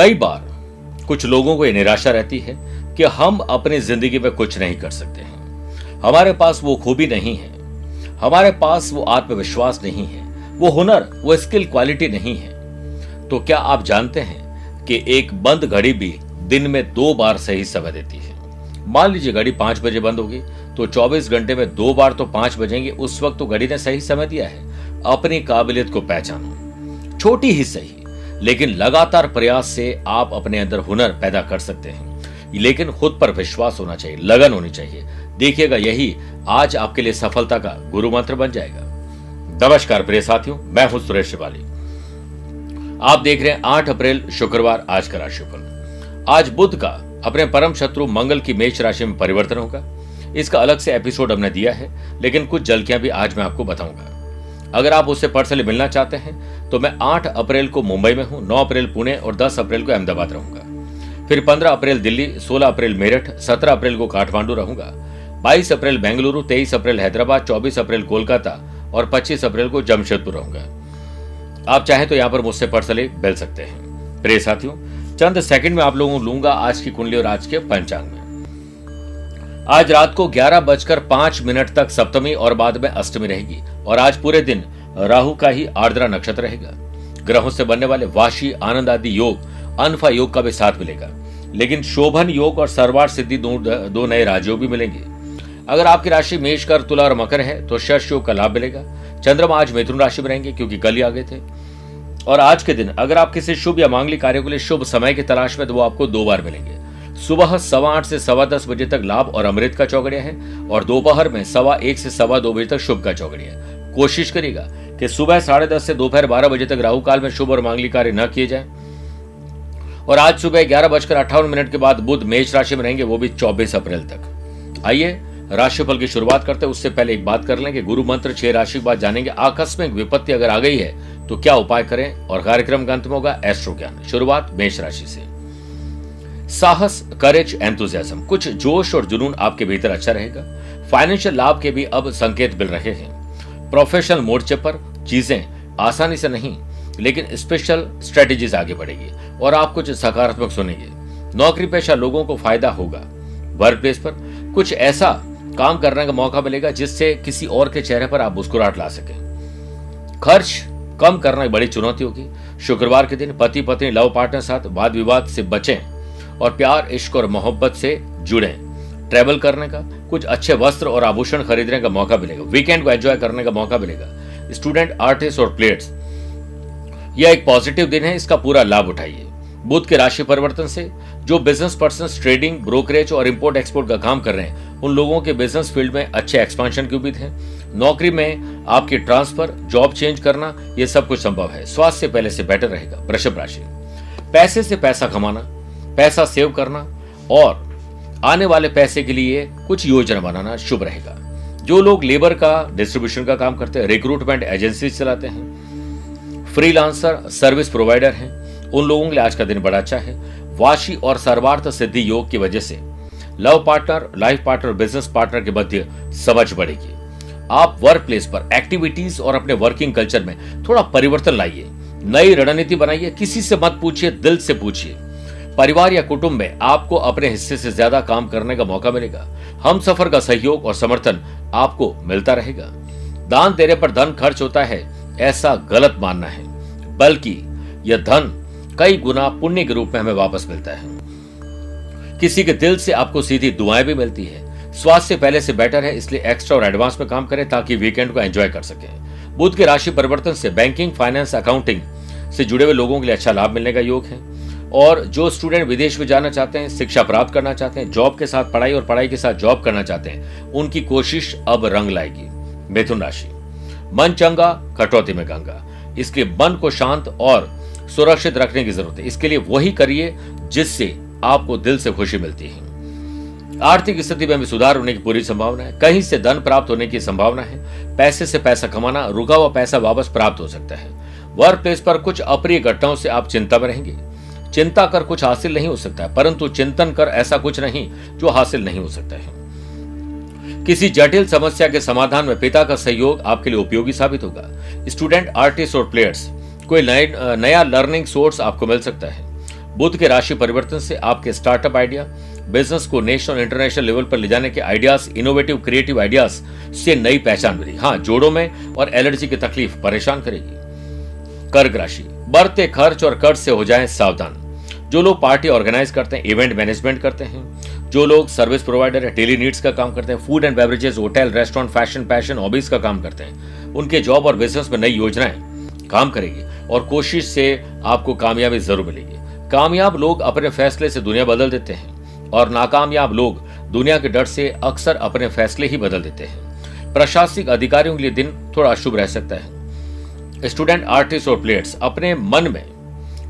कई बार कुछ लोगों को यह निराशा रहती है कि हम अपनी ज़िंदगी में कुछ नहीं कर सकते हैं। हमारे पास वो खूबी नहीं है। हमारे पास वो आत्मविश्वास नहीं है। वो हुनर, वो स्किल क्वालिटी नहीं है। तो क्या आप जानते हैं कि एक बंद घड़ी भी दिन में दो बार सही समय देती है? मान लीजिए घड़ी पाँच बजे बंद होगी तो 24 घंटे में दो बार तो पाँच बजेंगे। उस वक्त तो घड़ी ने सही समय दिया है। अपनी काबिलियत को पहचानो। छोटी ही सही। लेकिन लगातार प्रयास से आप अपने अंदर हुनर पैदा कर सकते हैं। लेकिन खुद पर विश्वास होना चाहिए, लगन होनी चाहिए। देखिएगा यही, आज आपके लिए सफलता का गुरु मंत्र बन जाएगा। नमस्कार प्रिय साथियों, मैं हूँ सुरेश शिवाली आप देख रहे हैं आठ अप्रैल, शुक्रवार, आज का राशिफल। आज बुद्ध का अपने परम शत्रु मंगल की मेष राशि में परिवर्तन होगा। इसका अलग से एपिसोड हमने दिया है, लेकिन कुछ जलकियाँ भी आज मैं आपको बताऊँगा। अगर आप उससे पर्सनली मिलना चाहते हैं तो मैं 8 अप्रैल को मुंबई में हूँ 9 अप्रैल पुणे और 10 अप्रैल को अहमदाबाद रहूँगा। फिर 15 अप्रैल दिल्ली 16 अप्रैल मेरठ 17 अप्रैल को काठमांडू रहूँगा 22 अप्रैल बेंगलुरु 23 अप्रैल हैदराबाद 24 अप्रैल कोलकाता और 25 अप्रैल को जमशेदपुर रहूँगा। आप चाहें तो यहाँ पर मुझसे पर्सनली मिल सकते हैं। प्रिय साथियों, चंद सेकंड में आप लोगों को लूँगा आज की कुंडली और आज के पंचांग में। आज रात को ग्यारह बजकर पाँच मिनट तक सप्तमी और बाद में अष्टमी रहेगी। और आज पूरे दिन राहु का ही आर्द्रा नक्षत्र रहेगा। ग्रहों से बनने वाले वाशी आनंद आदि योग अनफा योग का भी साथ मिलेगा। लेकिन शोभन योग और सर्वार सिद्धि दो, दो नए राजयोग भी मिलेंगे। अगर आपकी राशि मेष कर तुला और मकर है तो शश योग का लाभ मिलेगा। चंद्रमा आज मिथुन राशि में रहेंगे क्योंकि कल ही आ गए थे। और आज के दिन अगर आप किसी शुभ या मांगलिक कार्य के लिए शुभ समय की तलाश में तो वो आपको दो बार मिलेंगे। सुबह सवा आठ से सवा दस बजे तक लाभ और अमृत का चौगड़िया है और दोपहर में सवा एक से सवा दो बजे तक शुभ का चौगड़िया कोशिश करेगा कि सुबह साढ़े दस से दोपहर बारह बजे तक राहु काल में शुभ और मांगलिक कार्य न किए जाए। और आज सुबह ग्यारह बजकर अट्ठावन मिनट के बाद बुद्ध मेष राशि में रहेंगे, वो भी चौबीस अप्रैल तक। आइए राशिफल की शुरुआत करते हैं, उससे पहले एक बात कर लें कि गुरु मंत्र छह राशि के बाद जानेंगे, आकस्मिक विपत्ति अगर आ गई है तो क्या उपाय करें? और कार्यक्रम का अंत में होगा एस्ट्रो ज्ञान शुरुआत मेष राशि से। साहस करेज एंथुजियाज्म कुछ जोश और जुनून आपके भीतर अच्छा रहेगा। फाइनेंशियल लाभ के भी अब संकेत मिल रहे हैं। प्रोफेशनल मोर्चे पर चीज़ें आसानी से नहीं, लेकिन स्पेशल स्ट्रेटेजीज आगे बढ़ेगी और आप कुछ सकारात्मक सुनेंगे। नौकरी पेशा लोगों को फ़ायदा होगा। वर्क प्लेस पर कुछ ऐसा काम करने का मौका मिलेगा जिससे किसी और के चेहरे पर आप मुस्कुराहट ला सके। खर्च कम करना एक बड़ी चुनौती होगी। शुक्रवार के दिन पति पत्नी लव पार्टनर साथ वाद विवाद से बचें और प्यार, इश्क और मोहब्बत से जुड़े। ट्रेवल करने का कुछ अच्छे वस्त्र और आभूषण खरीदने का मौका मिलेगा। वीकेंड को एंजॉय करने का मौका मिलेगा। स्टूडेंट आर्टिस्ट और प्लेयर्स यह एक पॉजिटिव दिन है, इसका पूरा लाभ उठाइए। बुध के राशि परिवर्तन से जो बिज़नेस पर्सन ट्रेडिंग ब्रोकरेज और इंपोर्ट एक्सपोर्ट का काम कर रहे हैं, उन लोगों के बिज़नेस फ़ील्ड में अच्छे एक्सपांशन की उम्मीद है। नौकरी में आपके ट्रांसफ़र जॉब चेंज करना यह सब कुछ संभव है। स्वास्थ्य पहले से बेटर रहेगा। वृषभ राशि। पैसे से पैसा कमाना, पैसा सेव करना और आने वाले पैसे के लिए कुछ योजना बनाना शुभ रहेगा। जो लोग लेबर का डिस्ट्रीब्यूशन का काम करते हैं रिक्रूटमेंट एजेंसी चलाते हैं फ्रीलांसर सर्विस प्रोवाइडर हैं, उन लोगों के लिए आज का दिन बड़ा अच्छा है। वाशी और सर्वार्थ सिद्धि योग की वजह से love partner life partner business partner के मध्य समझ बढ़ेगी। आप वर्क प्लेस पर एक्टिविटीज़ और अपने वर्किंग कल्चर में थोड़ा परिवर्तन लाइए। नई रणनीति बनाइए। किसी से मत पूछिए, दिल से पूछिए। परिवार या कुटुंब में आपको अपने हिस्से से ज़्यादा काम करने का मौका मिलेगा। हम सफ़र का सहयोग और समर्थन आपको मिलता रहेगा। दान देने पर धन खर्च होता है, ऐसा गलत मानना है। बल्कि यह धन कई गुना पुण्य के रूप में हमें वापस मिलता है। किसी के दिल से आपको सीधी दुआएँ भी मिलती है। स्वास्थ्य पहले से बेटर है, इसलिए एक्स्ट्रा और एडवांस में काम करें ताकि वीकेंड को एंजॉय कर सकें। बुद्ध के राशि परिवर्तन से बैंकिंग फाइनेंस अकाउंटिंग से जुड़े हुए लोगों के लिए अच्छा लाभ मिलने का योग है। और जो स्टूडेंट विदेश में जाना चाहते हैं, शिक्षा प्राप्त करना चाहते हैं, जॉब के साथ पढ़ाई और पढ़ाई के साथ जॉब करना चाहते हैं, उनकी कोशिश अब रंग लाएगी। मिथुन राशि। मन चंगा, कटौती में गंगा। इसके मन को शांत और सुरक्षित रखने की ज़रूरत है। इसके लिए वही करिए जिससे आपको दिल से खुशी मिलती है। आर्थिक स्थिति में भी सुधार होने की पूरी संभावना है। कहीं से धन प्राप्त होने की संभावना है। पैसे से पैसा कमाना, रुका हुआ पैसा वापस प्राप्त हो सकता है। वर्क प्लेस पर कुछ अप्रिय घटनाओं से आप चिंता में रहेंगे। चिंता कर कुछ हासिल नहीं हो सकता है, परंतु चिंतन कर ऐसा कुछ नहीं जो हासिल नहीं हो सकता है। किसी जटिल समस्या के समाधान में पिता का सहयोग आपके लिए उपयोगी साबित होगा। स्टूडेंट, आर्टिस्ट और प्लेयर्स, कोई नया लर्निंग सोर्स आपको मिल सकता है। बुद्ध के राशि परिवर्तन से आपके स्टार्टअप आइडिया, बिज़नेस को नेशनल, इंटरनेशनल लेवल पर ले जाने के आइडियाज़, इनोवेटिव, क्रिएटिव आइडियाज़ से नई पहचान मिली। हाँ जोड़ों में और एलर्जी की तकलीफ़ परेशान करेगी। कर्क राशि, बढ़ते खर्च और कर्ज से हो जाए सावधान। जो लोग पार्टी ऑर्गेनाइज करते हैं, इवेंट मैनेजमेंट करते हैं, जो लोग सर्विस प्रोवाइडर है, डेली नीड्स का काम करते हैं, food and beverages, hotel, restaurant, fashion, passion, hobbies का काम करते हैं। उनके जॉब और बिज़नेस में नई योजनाएँ काम करेगी और कोशिश से आपको कामयाबी ज़रूर मिलेगी। कामयाब लोग अपने फैसले से दुनिया बदल देते हैं और नाकामयाब लोग दुनिया के डर से अक्सर अपने फैसले ही बदल देते हैं। प्रशासनिक अधिकारियों के लिए दिन थोड़ा अशुभ रह सकता है। स्टूडेंट, आर्टिस्ट और प्लेयर्स, अपने मन में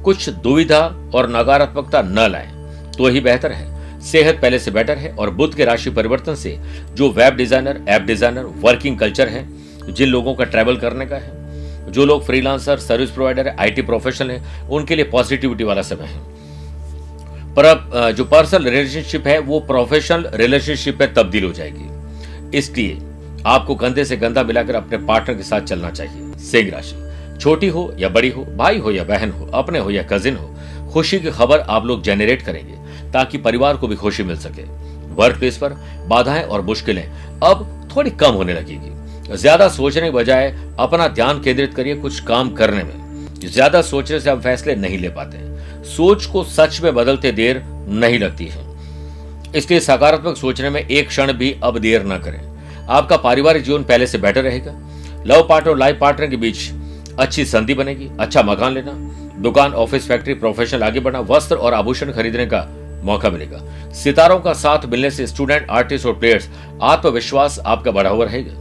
कुछ दुविधा और नकारात्मकता न लाएँ तो ही बेहतर है। सेहत पहले से बेटर है और बुद्ध के राशि परिवर्तन से जो web designer app designer working culture है, जिन लोगों का ट्रैवल करने का है, जो लोग फ्रीलांसर सर्विस प्रोवाइडर है आईटी प्रोफेशनल है, उनके लिए पॉजिटिविटी वाला समय है। पर अब जो पर्सनल रिलेशनशिप है, वो प्रोफेशनल रिलेशनशिप में तब्दील हो जाएगी। इसलिए आपको गंदे से गंदा मिलाकर अपने पार्टनर के साथ चलना चाहिए। सिंह राशि। छोटी हो या बड़ी हो, भाई हो या बहन हो, अपने हो या कजिन हो, खुशी की खबर आप लोग जेनरेट करेंगे ताकि परिवार को भी खुशी मिल सके। वर्क प्लेस पर बाधाएँ और मुश्किलें अब थोड़ी कम होने लगेगी। ज़्यादा सोचने के बजाय अपना ध्यान केंद्रित करिए कुछ काम करने में। ज़्यादा सोचने से आप फैसले नहीं ले पाते। सोच को सच में बदलते देर नहीं लगती है। इसलिए सकारात्मक सोचने में एक क्षण भी अब देर न करें। आपका पारिवारिक जीवन पहले से बेटर रहेगा। लव पार्टनर और लाइफ पार्टनर के बीच अच्छी संधि बनेगी अच्छा मकान लेना, दुकान, ऑफ़िस, फैक्ट्री प्रोफेशनल आगे बढ़ना, वस्त्र और आभूषण खरीदने का मौका मिलेगा। सितारों का साथ मिलने से स्टूडेंट आर्टिस्ट और प्लेयर्स आत्मविश्वास आपका बढ़ा हुआ रहेगा।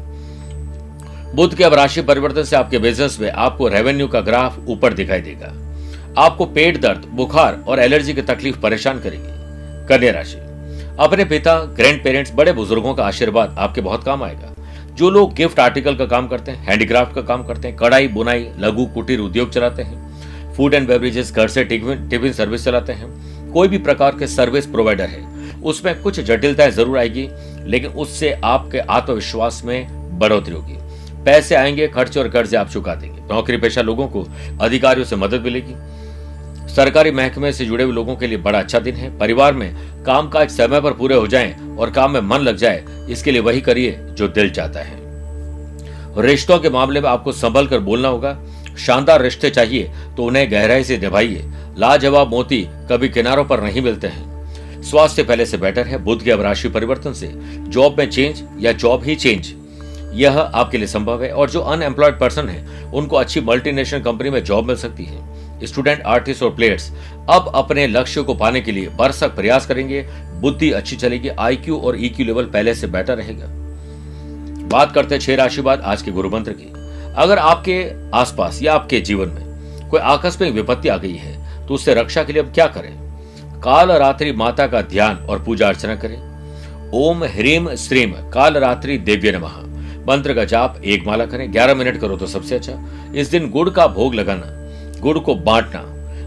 बुद्ध के अब राशि परिवर्तन से आपके बिज़नेस में आपको रेवेन्यू का ग्राफ ऊपर दिखाई देगा। आपको पेट दर्द, बुखार और एलर्जी की तकलीफ़ परेशान करेगी। कन्या राशि। अपने पिता ग्रैंड पेरेंट्स बड़े बुज़ुर्गों का आशीर्वाद आपके बहुत काम आएगा। जो लोग गिफ्ट आर्टिकल का काम करते हैं, हैंडीक्राफ्ट का काम करते हैं, कढ़ाई, बुनाई, लघु, कुटीर, उद्योग चलाते हैं फ़ूड एंड बेवरेजेस घर से टिफ़िन सर्विस चलाते हैं। कोई भी प्रकार के सर्विस प्रोवाइडर है, उसमें कुछ जटिलताएँ ज़रूर आएगी, लेकिन उससे आपके आत्मविश्वास में बढ़ोतरी होगी। पैसे आएँगे, खर्च और कर्जे आप चुका देंगे। नौकरी पेशा लोगों को अधिकारियों से मदद मिलेगी। सरकारी महकमे से जुड़े हुए लोगों के लिए बड़ा अच्छा दिन है। परिवार में कामकाज समय पर पूरे हो जाएँ और काम में मन लग जाए, इसके लिए वही करिए जो दिल चाहता है। रिश्तों के मामले में आपको संभल कर बोलना होगा। शानदार रिश्ते चाहिए तो उन्हें गहराई से निभाइए। लाजवाब मोती कभी किनारों पर नहीं मिलते हैं। स्वास्थ्य पहले से बेटर है, बुद्ध के अब राशि परिवर्तन से। जॉब में चेंज या जॉब ही चेंज, यह आपके लिए संभव है। और जो अनएम्प्लॉयड पर्सन है, उनको अच्छी मल्टीनेशनल कंपनी में जॉब मिल सकती है। स्टूडेंट, आर्टिस्ट और प्लेयर्स अब अपने लक्ष्य को पाने के लिए बरसक प्रयास करेंगे। बुद्धि अच्छी चलेगी आईक्यू और ईक्यू लेवल पहले से बेटर रहेगा। बात करते हैं छह राशि बाद आज के गुरु मंत्र की। अगर आपके आसपास या आपके जीवन में कोई आकस्मिक विपत्ति आ गई है तो उससे रक्षा के लिए अब क्या करें? काल रात्रि माता का ध्यान और पूजा अर्चना करें। ओम ह्रीम श्रीम काल रात्रि देव्य नमः। मंत्र का जाप एक माला करें। ग्यारह मिनट करो तो सबसे अच्छा। इस दिन गुड़ का भोग लगाना। गुड़ को बांटना,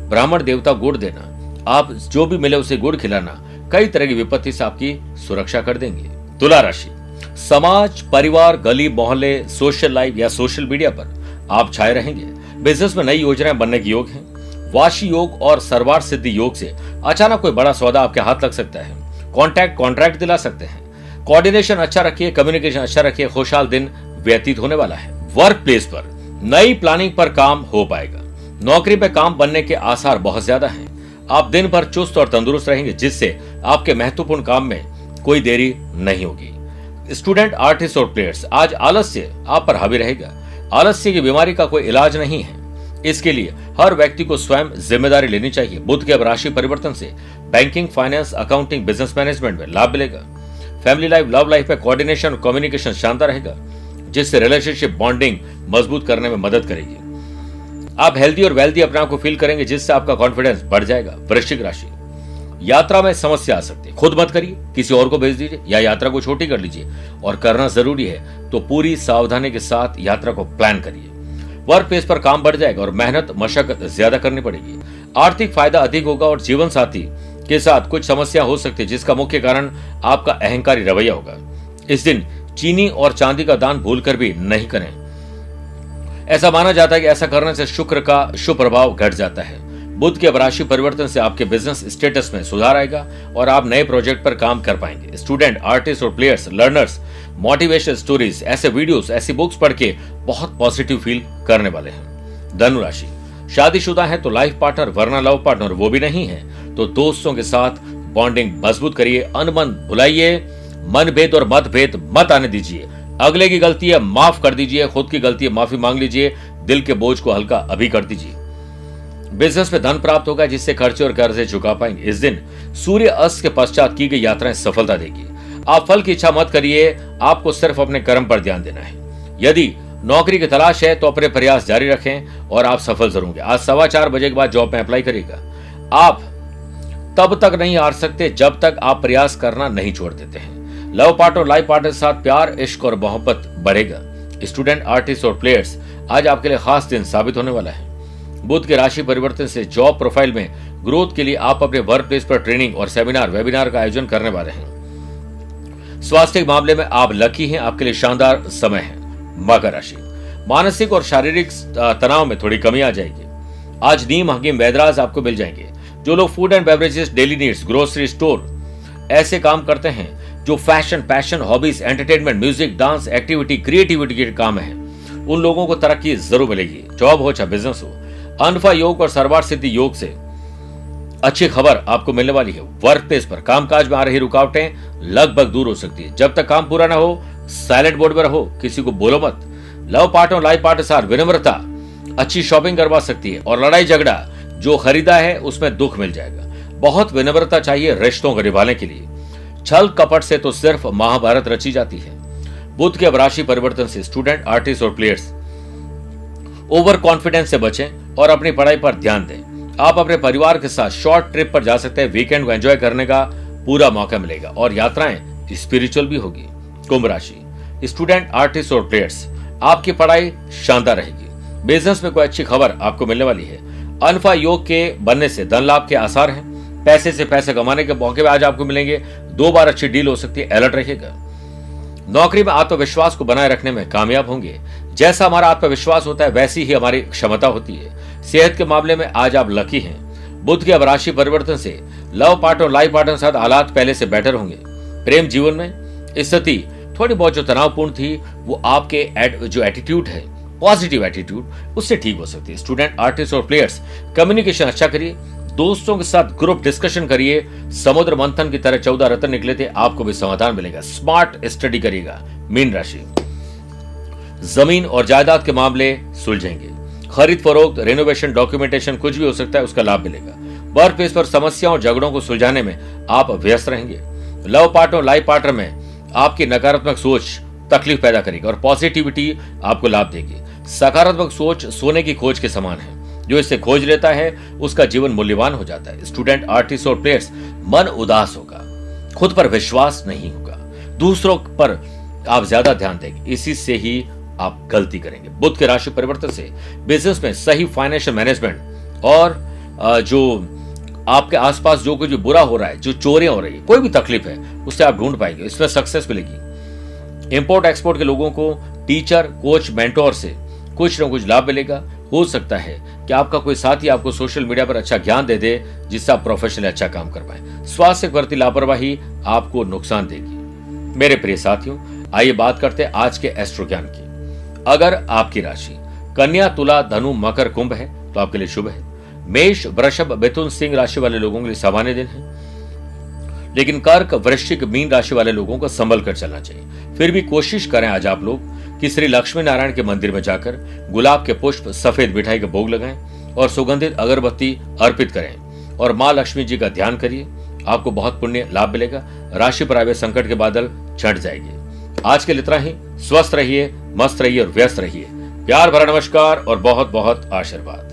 ब्राह्मण देवता गुड़ देना, आप जो भी मिले उसे गुड़ खिलाना, कई तरह की विपत्ति से आपकी सुरक्षा कर देंगे। तुला राशि। समाज, परिवार, गली, मोहल्ले सोशल लाइफ या सोशल मीडिया पर आप छाए रहेंगे। बिज़नेस में नई योजनाएँ बनने के योग हैं। वाशी योग और सरवार सिद्धि योग से अचानक कोई बड़ा सौदा आपके हाथ लग सकता है। कॉन्टैक्ट कॉन्ट्रैक्ट दिला सकते हैं। कोऑर्डिनेशन अच्छा रखिए कम्युनिकेशन अच्छा रखिए, खुशहाल दिन व्यतीत होने वाला है। वर्क प्लेस पर नई प्लानिंग पर काम हो पाएगा। नौकरी पे काम बनने के आसार बहुत ज़्यादा हैं। आप दिन भर चुस्त और तंदुरुस्त रहेंगे, जिससे आपके महत्वपूर्ण काम में कोई देरी नहीं होगी। स्टूडेंट, आर्टिस्ट और प्लेयर्स, आज आलस्य आप पर हावी रहेगा। आलस्य की बीमारी का कोई इलाज नहीं है। इसके लिए हर व्यक्ति को स्वयं ज़िम्मेदारी लेनी चाहिए। बुद्ध के अब राशि परिवर्तन से banking, finance, accounting, business management में लाभ मिलेगा। फैमिली लाइफ, लव लाइफ में कोऑर्डिनेशन और कम्युनिकेशन शानदार रहेगा, जिससे रिलेशनशिप बॉन्डिंग मज़बूत करने में मदद करेगी। आप हेल्दी और वेल्दी अपने आप को फील करेंगे, जिससे आपका कॉन्फिडेंस बढ़ जाएगा। वृश्चिक राशि। यात्रा में समस्या आ सकती है। खुद मत करिए। किसी और को भेज दीजिए या यात्रा को छोटी कर लीजिए। और करना ज़रूरी है तो पूरी सावधानी के साथ यात्रा को प्लान करिए। वर्क प्लेस पर काम बढ़ जाएगा और मेहनत, मशक्कत ज़्यादा करनी पड़ेगी। आर्थिक फ़ायदा अधिक होगा और जीवन साथी के साथ कुछ समस्या हो सकती है, जिसका मुख्य कारण आपका अहंकारी रवैया होगा। इस दिन चीनी और चांदी का दान भूलकर भी नहीं करें। ऐसा माना जाता है कि ऐसा करने से शुक्र का शुभ प्रभाव घट जाता है। बुद्ध के राशि परिवर्तन से आपके बिज़नेस स्टेटस में सुधार आएगा और आप नए प्रोजेक्ट पर काम कर पाएँगे। स्टूडेंट आर्टिस्ट और प्लेयर्स लर्नर्स मोटिवेशन स्टोरीज ऐसे वीडियोस ऐसी बुक्स पढ़ के बहुत पॉजिटिव फील करने वाले हैं। धनु राशि, शादीशुदा है तो लाइफ पार्टनर वरना लव पार्टनर वो भी नहीं है। तो दोस्तों के साथ बॉन्डिंग मज़बूत करिए अनमन भुलाइए मन भेद और मतभेद मत आने दीजिए। अगले की गलती है, माफ़ कर दीजिए, खुद की गलती है, माफ़ी मांग लीजिए, दिल के बोझ को हल्का अभी कर दीजिए। बिज़नेस में धन प्राप्त होगा, जिससे खर्चे और कर्जे चुका पाएँगे। इस दिन सूर्य अस्त के पश्चात की गई यात्राएँ सफलता देगी। आप फल की इच्छा मत करिए, आपको सिर्फ़ अपने कर्म पर ध्यान देना है। यदि नौकरी की तलाश है तो अपने प्रयास जारी रखें और आप सफल ज़रूर होंगे। आज सवा चार बजे के बाद जॉब में अप्लाई करेगा आप तब तक नहीं हार सकते, जब तक आप प्रयास करना नहीं छोड़ देते हैं। लव पार्ट और लाइफ पार्टनर के साथ प्यार, इश्क और मोहब्बत बढ़ेगा। स्टूडेंट, आर्टिस्ट और प्लेयर्स, आज आपके लिए खास दिन साबित होने वाला है। बुद्ध के राशि परिवर्तन से जॉब प्रोफ़ाइल में ग्रोथ के लिए आप अपने वर्क प्लेस पर ट्रेनिंग और सेमिनार वेबिनार का आयोजन करने वाले हैं। स्वास्थ्य के मामले में आप लकी हैं, आपके लिए शानदार समय है। मकर राशि। मानसिक और शारीरिक तनाव में थोड़ी कमी आ जाएगी। आज नीम हकीम वैदराज आपको मिल जाएँगे। जो लोग food and beverages daily needs grocery store ऐसे काम करते हैं जो fashion, passion, hobbies, entertainment, music, dance, activity, creativity के काम है, उन लोगों को तरक्की ज़रूर मिलेगी। जॉब हो चाहे बिज़नेस हो। अनफा योग और सरवार सिद्धि योग से अच्छी खबर आपको मिलने वाली है। वर्क प्लेस पर कामकाज में आ रही रुकावटें लगभग दूर हो सकती है। जब तक काम पूरा ना हो, साइलेंट बोर्ड पर रहो। किसी को बोलो मत। लव पार्टनर लाइफ पार्टनर साथ विनम्रता, अच्छी शॉपिंग करवा सकती है और लड़ाई झगड़ा जो खरीदा है, उसमें दुख मिल जाएगा। बहुत विनम्रता चाहिए रिश्तों को निभाने के लिए। छल कपट से तो सिर्फ़ महाभारत रची जाती है। बुद्ध के राशि परिवर्तन से स्टूडेंट आर्टिस्ट और प्लेयर्स ओवर कॉन्फिडेंस से बचें और अपनी पढ़ाई पर ध्यान दें। आप अपने परिवार के साथ शॉर्ट ट्रिप पर जा सकते हैं। वीकेंड को एंजॉय करने का पूरा मौका मिलेगा और यात्राएँ स्पिरिचुअल भी होगी। कुंभ राशि स्टूडेंट आर्टिस्ट और प्लेयर्स आपकी पढ़ाई शानदार रहेगी। बिज़नेस में कोई अच्छी खबर आपको मिलने वाली है। अनफा योग के बनने से धन लाभ के आसार हैं। पैसे से पैसे कमाने के मौके आज आपको मिलेंगे। दो बार अच्छी डील हो सकती है अलर्ट रखिएगा नौकरी में आत्मविश्वास को बनाए रखने में कामयाब होंगे। जैसा हमारा आत्मविश्वास होता है वैसी ही हमारी क्षमता होती है। सेहत के मामले में आज आप लकी हैं। बुद्ध के अब राशि परिवर्तन से लव पार्टनर लाइफ पार्टनर साथ हालात पहले से बेटर होंगे। प्रेम जीवन में स्थिति थोड़ी बहुत जो तनावपूर्ण थी वो आपके एड, जो एटीट्यूड है पॉजिटिव एटीट्यूड उससे ठीक हो सकती है। स्टूडेंट आर्टिस्ट और प्लेयर्स कम्युनिकेशन अच्छा करिए। दोस्तों के साथ ग्रुप डिस्कशन करिए। समुद्र मंथन की तरह चौदह रत्न निकले थे, आपको भी समाधान मिलेगा। स्मार्ट स्टडी करिएगा, मीन राशि। ज़मीन और जायदाद के मामले सुलझेंगे। खरीद फरोख्त रेनोवेशन डॉक्यूमेंटेशन कुछ भी हो सकता है, उसका लाभ मिलेगा। वर्क प्लेस पर समस्याओं, झगड़ों को सुलझाने में आप व्यस्त रहेंगे। लव पार्टनर और लाइफ पार्टनर में आपकी नकारात्मक सोच तकलीफ़ पैदा करेगी और पॉजिटिविटी आपको लाभ देगी। सकारात्मक सोच सोने की खोज के समान है। जो इसे खोज लेता है, उसका जीवन मूल्यवान हो जाता है। स्टूडेंट आर्टिस्ट और प्लेयर्स मन उदास होगा। खुद पर विश्वास नहीं होगा। दूसरों पर आप ज़्यादा ध्यान देंगे। इसी से ही आप गलती करेंगे। बुद्ध के राशि परिवर्तन से बिज़नेस में सही फाइनेंशियल मैनेजमेंट और जो आपके आसपास जो कुछ बुरा हो रहा है, जो चोरियाँ हो रही है, कोई भी तकलीफ़ है, उससे आप ढूंढ पाएँगे। इसमें सक्सेस मिलेगी। इंपोर्ट एक्सपोर्ट के लोगों को टीचर कोच मेंटोर से कुछ ना कुछ लाभ मिलेगा। हो सकता है कि आपका कोई साथी आपको सोशल मीडिया पर अच्छा ज्ञान दे दे, जिससे आप प्रोफेशनल अच्छा काम कर पाए। स्वास्थ्य प्रति लापरवाही आपको नुकसान देगी। मेरे प्रिय साथियों, आइए बात करते हैं आज के एस्ट्रो ज्ञान की। अगर आपकी राशि कन्या, तुला, धनु, मकर, कुंभ है तो आपके लिए शुभ है। मेष, वृषभ, मिथुन, सिंह राशि वाले लोगों के लिए सामान्य दिन है। लेकिन कर्क, वृश्चिक, मीन राशि वाले लोगों को संभल कर चलना चाहिए। फिर भी कोशिश करें आज आप लोग कि श्री लक्ष्मी नारायण के मंदिर में जाकर गुलाब के पुष्प, सफ़ेद मिठाई का भोग लगाएँ और सुगंधित अगरबत्ती अर्पित करें और माँ लक्ष्मी जी का ध्यान करिए। आपको बहुत पुण्य लाभ मिलेगा। राशि पर आए संकट के बादल छट जाएँगे। आज के लिए इतना ही। स्वस्थ रहिए, मस्त रहिए और व्यस्त रहिए। प्यार भरा नमस्कार और बहुत बहुत आशीर्वाद।